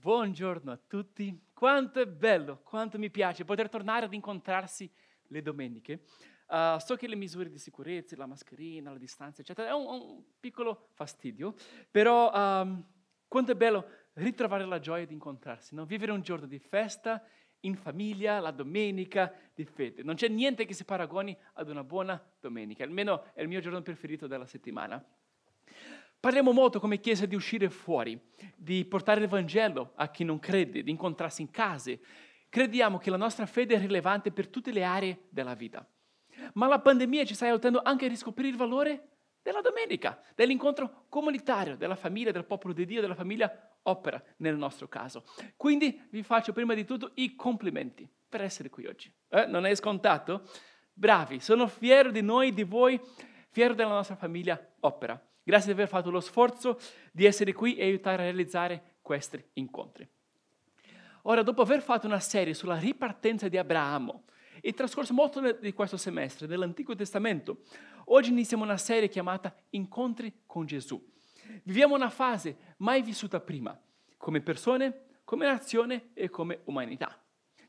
Buongiorno a tutti. Quanto è bello, quanto mi piace poter tornare ad incontrarsi le domeniche. Uh, so che le misure di sicurezza, la mascherina, la distanza, eccetera, è un, un piccolo fastidio, però um, quanto è bello ritrovare la gioia di incontrarsi, no? vivere un giorno di festa in famiglia, la domenica di fede. Non c'è niente che si paragoni ad una buona domenica, almeno è il mio giorno preferito della settimana. Parliamo molto come Chiesa di uscire fuori, di portare il Vangelo a chi non crede, di incontrarsi in case. Crediamo che la nostra fede è rilevante per tutte le aree della vita. Ma la pandemia ci sta aiutando anche a riscoprire il valore della domenica, dell'incontro comunitario, della famiglia, del popolo di Dio, della famiglia opera nel nostro caso. Quindi vi faccio prima di tutto i complimenti per essere qui oggi. Eh, non è scontato? Bravi, sono fiero di noi, di voi, fiero della nostra famiglia opera. Grazie di aver fatto lo sforzo di essere qui e aiutare a realizzare questi incontri. Ora, dopo aver fatto una serie sulla ripartenza di Abramo, e trascorso molto di questo semestre nell'Antico Testamento, oggi iniziamo una serie chiamata Incontri con Gesù. Viviamo una fase mai vissuta prima, come persone, come nazione e come umanità.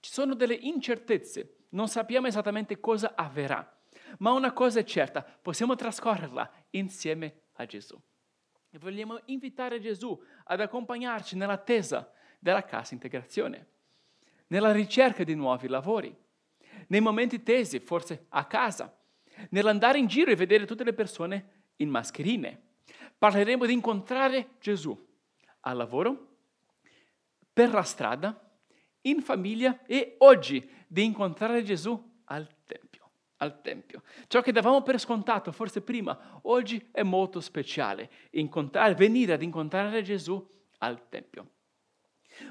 Ci sono delle incertezze, non sappiamo esattamente cosa avverrà, ma una cosa è certa, possiamo trascorrerla insieme a Gesù. E vogliamo invitare Gesù ad accompagnarci nell'attesa della cassa integrazione, nella ricerca di nuovi lavori, nei momenti tesi, forse a casa, nell'andare in giro e vedere tutte le persone in mascherine. Parleremo di incontrare Gesù al lavoro, per la strada, in famiglia e oggi di incontrare Gesù al Tempio al Tempio. Ciò che davamo per scontato, forse prima, oggi è molto speciale, venire ad incontrare Gesù al Tempio.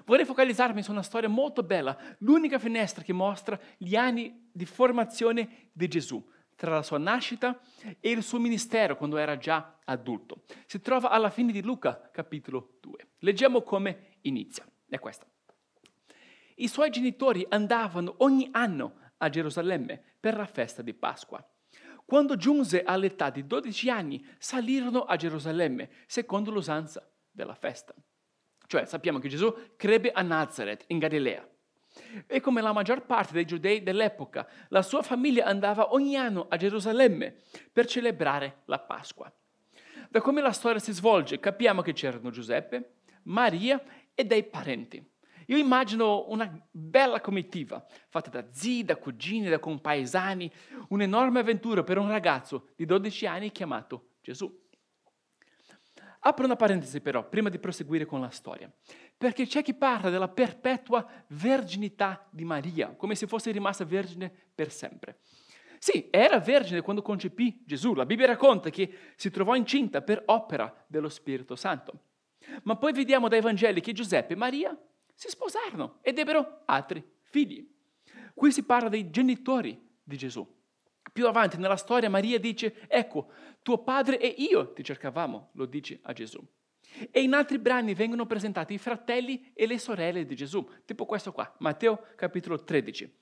Vorrei focalizzarmi su una storia molto bella, l'unica finestra che mostra gli anni di formazione di Gesù, tra la sua nascita e il suo ministero quando era già adulto. Si trova alla fine di Luca, capitolo 2. Leggiamo come inizia. È questa. I suoi genitori andavano ogni anno a Gerusalemme per la festa di Pasqua. Quando giunse all'età di 12 anni, salirono a Gerusalemme, secondo l'usanza della festa. Cioè sappiamo che Gesù crebbe a Nazareth, in Galilea. E come la maggior parte dei giudei dell'epoca, la sua famiglia andava ogni anno a Gerusalemme per celebrare la Pasqua. Da come la storia si svolge, capiamo che c'erano Giuseppe, Maria e dei parenti. Io immagino una bella comitiva, fatta da zii, da cugini, da compaesani, un'enorme avventura per un ragazzo di 12 anni chiamato Gesù. Apro una parentesi però, prima di proseguire con la storia, perché c'è chi parla della perpetua verginità di Maria, come se fosse rimasta vergine per sempre. Sì, era vergine quando concepì Gesù. La Bibbia racconta che si trovò incinta per opera dello Spirito Santo. Ma poi vediamo dai Vangeli che Giuseppe e Maria si sposarono ed ebbero altri figli. Qui si parla dei genitori di Gesù. Più avanti nella storia Maria dice, ecco, tuo padre e io ti cercavamo, lo dice a Gesù. E in altri brani vengono presentati i fratelli e le sorelle di Gesù, tipo questo qua, Matteo capitolo 13.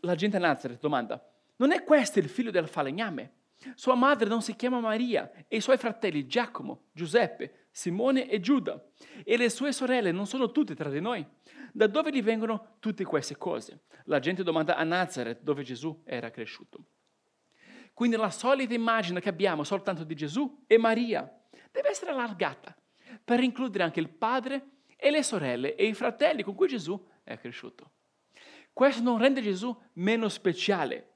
La gente a Nazareth domanda, non è questo il figlio del falegname? Sua madre non si chiama Maria e i suoi fratelli Giacomo, Giuseppe, Simone e Giuda e le sue sorelle non sono tutte tra di noi. Da dove gli vengono tutte queste cose? La gente domanda a Nazareth dove Gesù era cresciuto. Quindi la solita immagine che abbiamo soltanto di Gesù e Maria deve essere allargata per includere anche il padre e le sorelle e i fratelli con cui Gesù è cresciuto. Questo non rende Gesù meno speciale,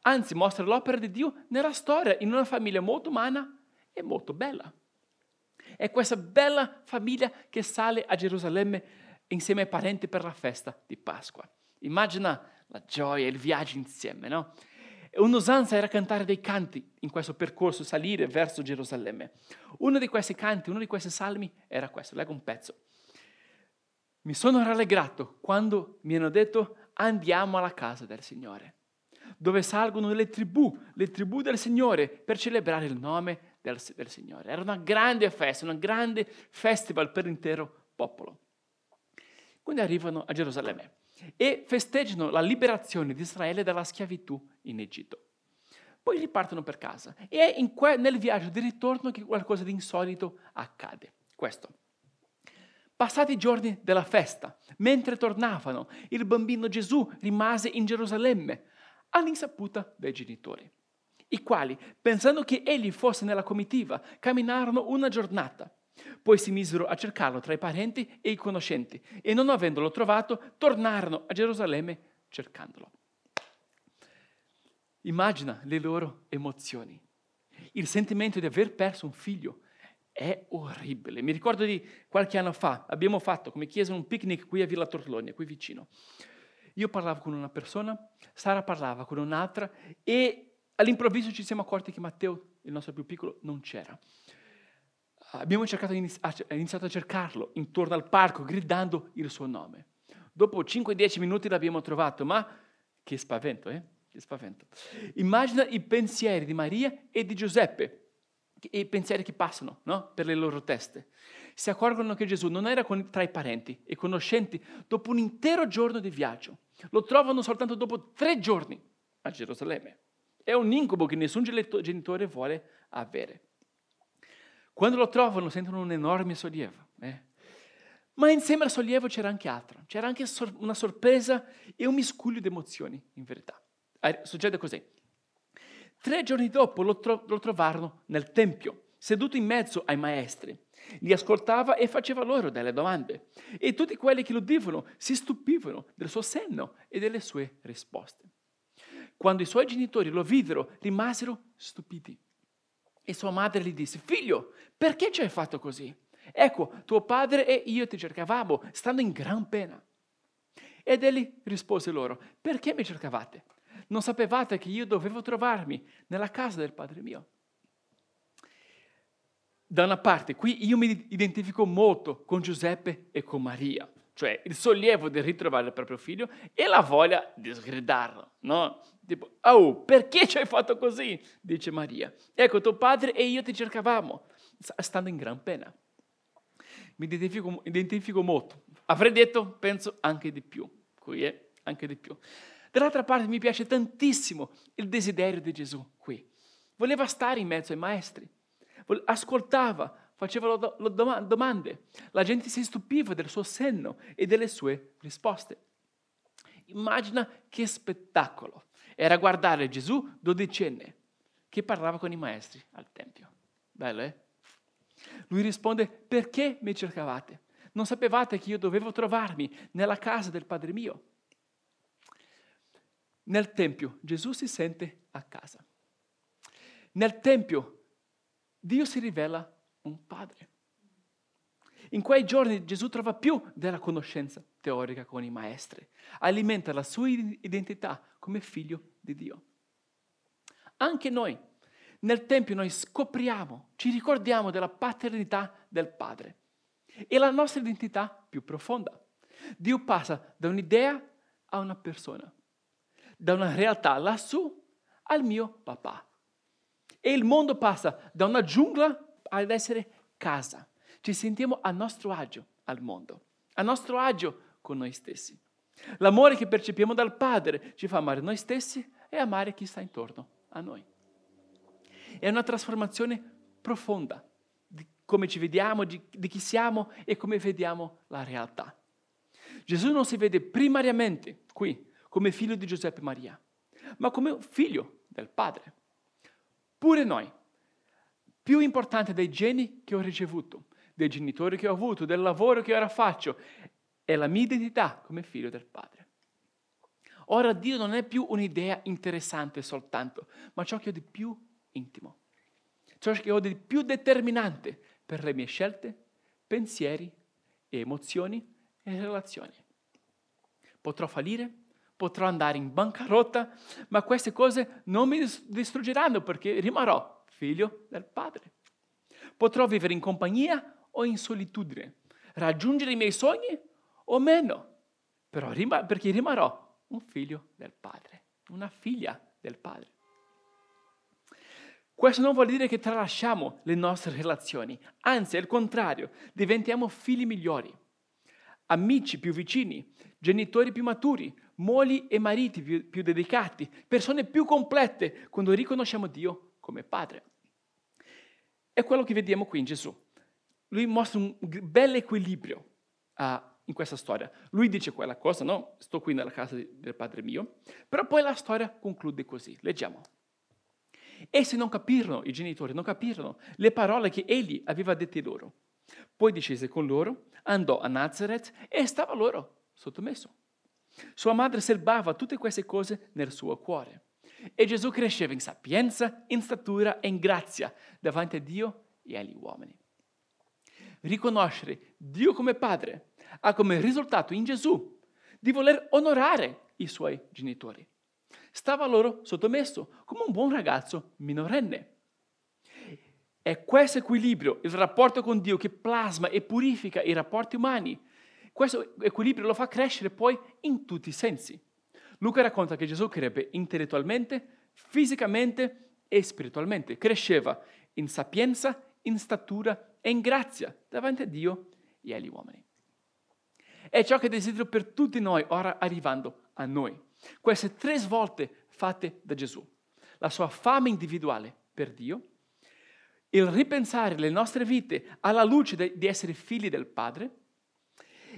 anzi mostra l'opera di Dio nella storia, in una famiglia molto umana e molto bella. È questa bella famiglia che sale a Gerusalemme insieme ai parenti per la festa di Pasqua. Immagina la gioia, il viaggio insieme, no? Un'usanza era cantare dei canti in questo percorso, salire verso Gerusalemme. Uno di questi canti, uno di questi salmi era questo, leggo un pezzo. Mi sono rallegrato quando mi hanno detto andiamo alla casa del Signore dove salgono le tribù, le tribù del Signore, per celebrare il nome del, del Signore. Era una grande festa, un grande festival per l'intero popolo. Quindi arrivano a Gerusalemme e festeggiano la liberazione di Israele dalla schiavitù in Egitto. Poi ripartono per casa e è que- nel viaggio di ritorno che qualcosa di insolito accade. Questo. Passati i giorni della festa, mentre tornavano, il bambino Gesù rimase in Gerusalemme, all'insaputa dei genitori, i quali, pensando che egli fosse nella comitiva, camminarono una giornata. Poi si misero a cercarlo tra i parenti e i conoscenti e non avendolo trovato, tornarono a Gerusalemme cercandolo. Immagina le loro emozioni, il sentimento di aver perso un figlio, è orribile. Mi ricordo di qualche anno fa, abbiamo fatto come chiesa un picnic qui a Villa Torlonia, qui vicino. Io parlavo con una persona, Sara parlava con un'altra e all'improvviso ci siamo accorti che Matteo, il nostro più piccolo, non c'era. Abbiamo iniziato a cercarlo intorno al parco gridando il suo nome. Dopo 5-10 minuti l'abbiamo trovato, ma che spavento, eh? Che spavento. Immagina i pensieri di Maria e di Giuseppe i pensieri che passano no? per le loro teste. Si accorgono che Gesù non era tra i parenti e conoscenti dopo un intero giorno di viaggio. Lo trovano soltanto dopo tre giorni a Gerusalemme. È un incubo che nessun genitore vuole avere. Quando lo trovano sentono un enorme sollievo. Eh? Ma insieme al sollievo c'era anche altro. C'era anche una sorpresa e un miscuglio di emozioni, in verità. Succede così. Tre giorni dopo lo, tro- lo trovarono nel Tempio, seduto in mezzo ai maestri. Li ascoltava e faceva loro delle domande. E tutti quelli che lo udivano si stupivano del suo senno e delle sue risposte. Quando i suoi genitori lo videro, rimasero stupiti. E sua madre gli disse, figlio, perché ci hai fatto così? Ecco, tuo padre e io ti cercavamo, stando in gran pena. Ed egli rispose loro, perché mi cercavate? non sapevate che io dovevo trovarmi nella casa del Padre mio. Da una parte, qui io mi identifico molto con Giuseppe e con Maria, cioè il sollievo di ritrovare il proprio figlio e la voglia di sgridarlo, no? Tipo, oh, perché ci hai fatto così? Dice Maria. Ecco, tuo padre e io ti cercavamo, stando in gran pena. Mi identifico, identifico molto. Avrei detto, penso, anche di più. Qui è anche di più. Dall'altra parte mi piace tantissimo il desiderio di Gesù qui. Voleva stare in mezzo ai maestri, ascoltava, faceva domande, la gente si stupiva del suo senno e delle sue risposte. Immagina che spettacolo era guardare Gesù dodicenne che parlava con i maestri al Tempio. Bello, eh? Lui risponde, perché mi cercavate? Non sapevate che io dovevo trovarmi nella casa del Padre mio? Nel Tempio Gesù si sente a casa. Nel Tempio Dio si rivela un padre. In quei giorni Gesù trova più della conoscenza teorica con i maestri, alimenta la sua identità come figlio di Dio. Anche noi, nel Tempio, noi scopriamo, ci ricordiamo della paternità del Padre e la nostra identità più profonda. Dio passa da un'idea a una persona da una realtà lassù al mio papà. E il mondo passa da una giungla ad essere casa. Ci sentiamo a nostro agio al mondo, a nostro agio con noi stessi. L'amore che percepiamo dal Padre ci fa amare noi stessi e amare chi sta intorno a noi. È una trasformazione profonda di come ci vediamo, di, di chi siamo e come vediamo la realtà. Gesù non si vede primariamente qui come figlio di Giuseppe Maria, ma come figlio del Padre. Pure noi, più importante dei geni che ho ricevuto, dei genitori che ho avuto, del lavoro che ora faccio, è la mia identità come figlio del Padre. Ora Dio non è più un'idea interessante soltanto, ma ciò che ho di più intimo, ciò che ho di più determinante per le mie scelte, pensieri emozioni e relazioni. Potrò fallire, potrò andare in bancarotta, ma queste cose non mi distruggeranno perché rimarrò figlio del Padre. Potrò vivere in compagnia o in solitudine, raggiungere i miei sogni meno, però rim- perché rimarrò un figlio del Padre, una figlia del Padre. Questo non vuol dire che tralasciamo le nostre relazioni, anzi, al contrario, diventiamo figli migliori, amici più vicini, genitori più maturi, mogli e mariti più, più dedicati, persone più complete quando riconosciamo Dio come Padre. È quello che vediamo qui in Gesù. Lui mostra un bel equilibrio uh, in questa storia. Lui dice quella cosa, no? Sto qui nella casa del padre mio, però poi la storia conclude così. Leggiamo. Essi non capirono, i genitori non capirono le parole che egli aveva dette loro. Poi discese con loro, andò a Nazareth e stava loro sottomesso. Sua madre serbava tutte queste cose nel suo cuore. E Gesù cresceva in sapienza, in statura e in grazia davanti a Dio e agli uomini. Riconoscere Dio come Padre ha come risultato in Gesù di voler onorare i suoi genitori. Stava loro sottomesso come un buon ragazzo minorenne. È questo equilibrio, il rapporto con Dio che plasma e purifica i rapporti umani. Questo equilibrio lo fa crescere poi in tutti i sensi. Luca racconta che Gesù crebbe intellettualmente, fisicamente e spiritualmente. Cresceva in sapienza, in statura e in grazia davanti a Dio e agli uomini. È ciò che desidero per tutti noi ora arrivando a noi. Queste tre svolte fatte da Gesù. La sua fame individuale per Dio, il ripensare le nostre vite alla luce de, di essere figli del Padre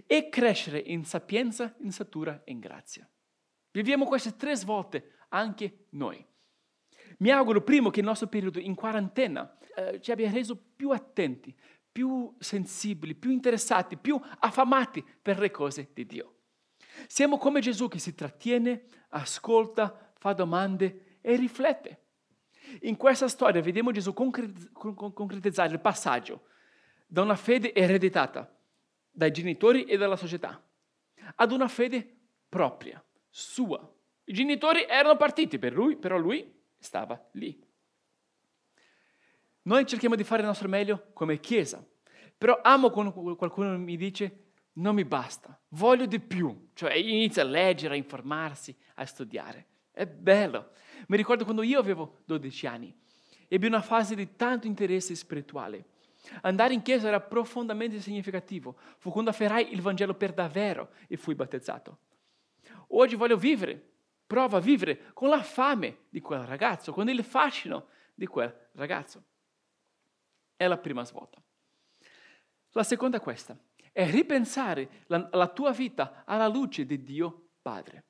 e crescere in sapienza, in statura e in grazia. Viviamo queste tre svolte anche noi. Mi auguro primo che il nostro periodo in quarantena eh, ci abbia reso più attenti, più sensibili, più interessati, più affamati per le cose di Dio. Siamo come Gesù che si trattiene, ascolta, fa domande e riflette. In questa storia vediamo Gesù concretizzare il passaggio da una fede ereditata dai genitori e dalla società ad una fede propria, sua. I genitori erano partiti per lui, però lui stava lì. Noi cerchiamo di fare il nostro meglio come Chiesa, però amo quando qualcuno mi dice non mi basta, voglio di più, cioè inizia a leggere, a informarsi, a studiare. È bello. Mi ricordo quando io avevo 12 anni, ebbi una fase di tanto interesse spirituale. Andare in chiesa era profondamente significativo. Fu quando afferrai il Vangelo per davvero e fui battezzato. Oggi voglio vivere, provo a vivere con la fame di quel ragazzo, con il fascino di quel ragazzo. È la prima svolta. La seconda è questa, è ripensare la, la tua vita alla luce di Dio Padre.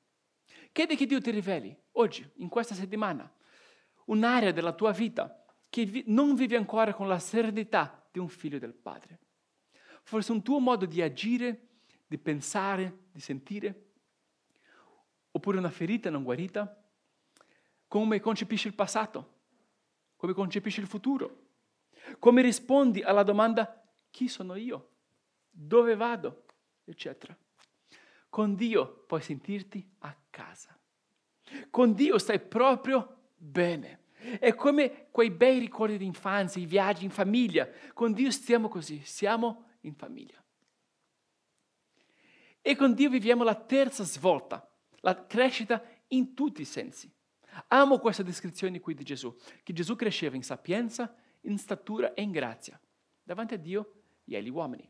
Chiedi che Dio ti riveli oggi, in questa settimana, un'area della tua vita che vi, non vivi ancora con la serenità di un figlio del Padre. Forse un tuo modo di agire, di pensare, di sentire, oppure una ferita non guarita, come concepisci il passato, come concepisci il futuro, come rispondi alla domanda chi sono io, dove vado, eccetera. Con Dio puoi sentirti a casa. Con Dio stai proprio bene. È come quei bei ricordi di infanzia, i viaggi in famiglia. Con Dio stiamo così, siamo in famiglia. E con Dio viviamo la terza svolta, la crescita in tutti i sensi. Amo questa descrizione qui di Gesù, che Gesù cresceva in sapienza, in statura e in grazia, davanti a Dio e agli uomini.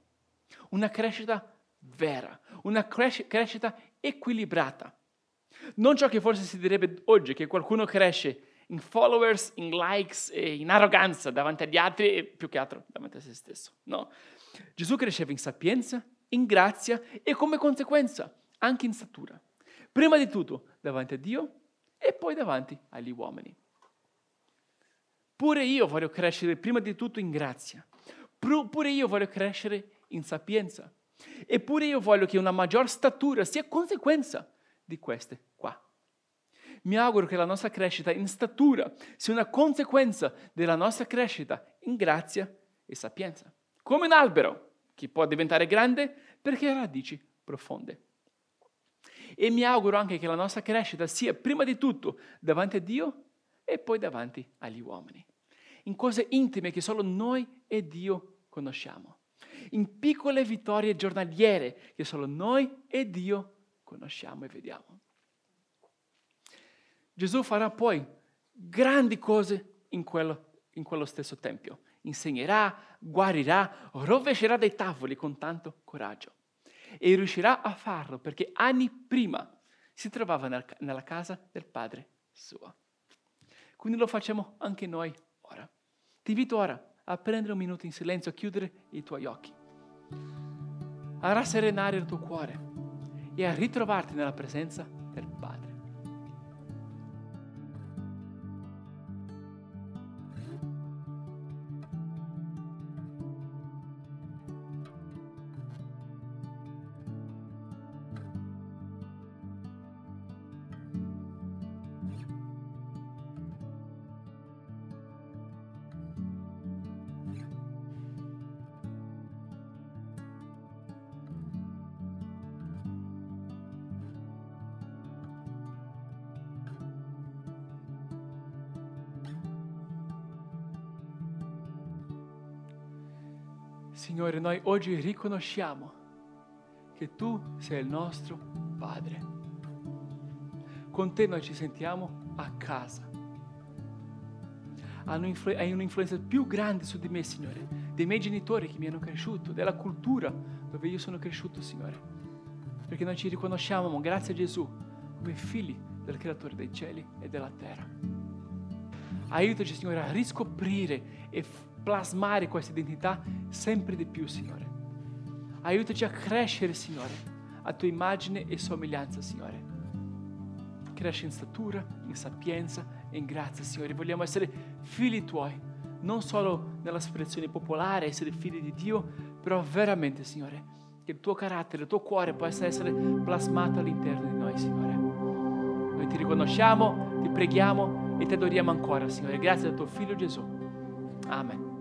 Una crescita vera, una cres- crescita equilibrata. Non ciò che forse si direbbe oggi, che qualcuno cresce in followers, in likes e in arroganza davanti agli altri e più che altro davanti a se stesso. No, Gesù cresceva in sapienza, in grazia e come conseguenza anche in statura. Prima di tutto davanti a Dio e poi davanti agli uomini. Pure io voglio crescere prima di tutto in grazia. Pure io voglio crescere in sapienza. Eppure io voglio che una maggior statura sia conseguenza di queste qua. Mi auguro che la nostra crescita in statura sia una conseguenza della nostra crescita in grazia e sapienza. Come un albero che può diventare grande perché ha radici profonde. E mi auguro anche che la nostra crescita sia prima di tutto davanti a Dio e poi davanti agli uomini. In cose intime che solo noi e Dio conosciamo. In piccole vittorie giornaliere che solo noi e Dio conosciamo e vediamo. Gesù farà poi grandi cose in quello, in quello stesso tempio. Insegnerà, guarirà, rovescerà dei tavoli con tanto coraggio. E riuscirà a farlo perché anni prima si trovava nella casa del Padre suo. Quindi lo facciamo anche noi ora. Ti invito ora a prendere un minuto in silenzio, a chiudere i tuoi occhi. a rasserenare il tuo cuore e a ritrovarti nella presenza del Padre. Signore, noi oggi riconosciamo che tu sei il nostro Padre. Con te noi ci sentiamo a casa. Hai un'influenza più grande su di me, Signore, dei miei genitori che mi hanno cresciuto, della cultura dove io sono cresciuto, Signore. Perché noi ci riconosciamo, grazie a Gesù, come figli del Creatore dei cieli e della terra. Aiutaci, Signore, a riscoprire e plasmare questa identità sempre di più, Signore. Aiutaci a crescere, Signore, a tua immagine e somiglianza, Signore. Cresci in statura, in sapienza e in grazia, Signore. Vogliamo essere figli tuoi, non solo nell'espressione popolare, essere figli di Dio, però veramente, Signore, che il tuo carattere, il tuo cuore possa essere plasmato all'interno di noi, Signore. Noi ti riconosciamo, ti preghiamo e ti adoriamo ancora, Signore. Grazie al tuo Figlio Gesù. Amen.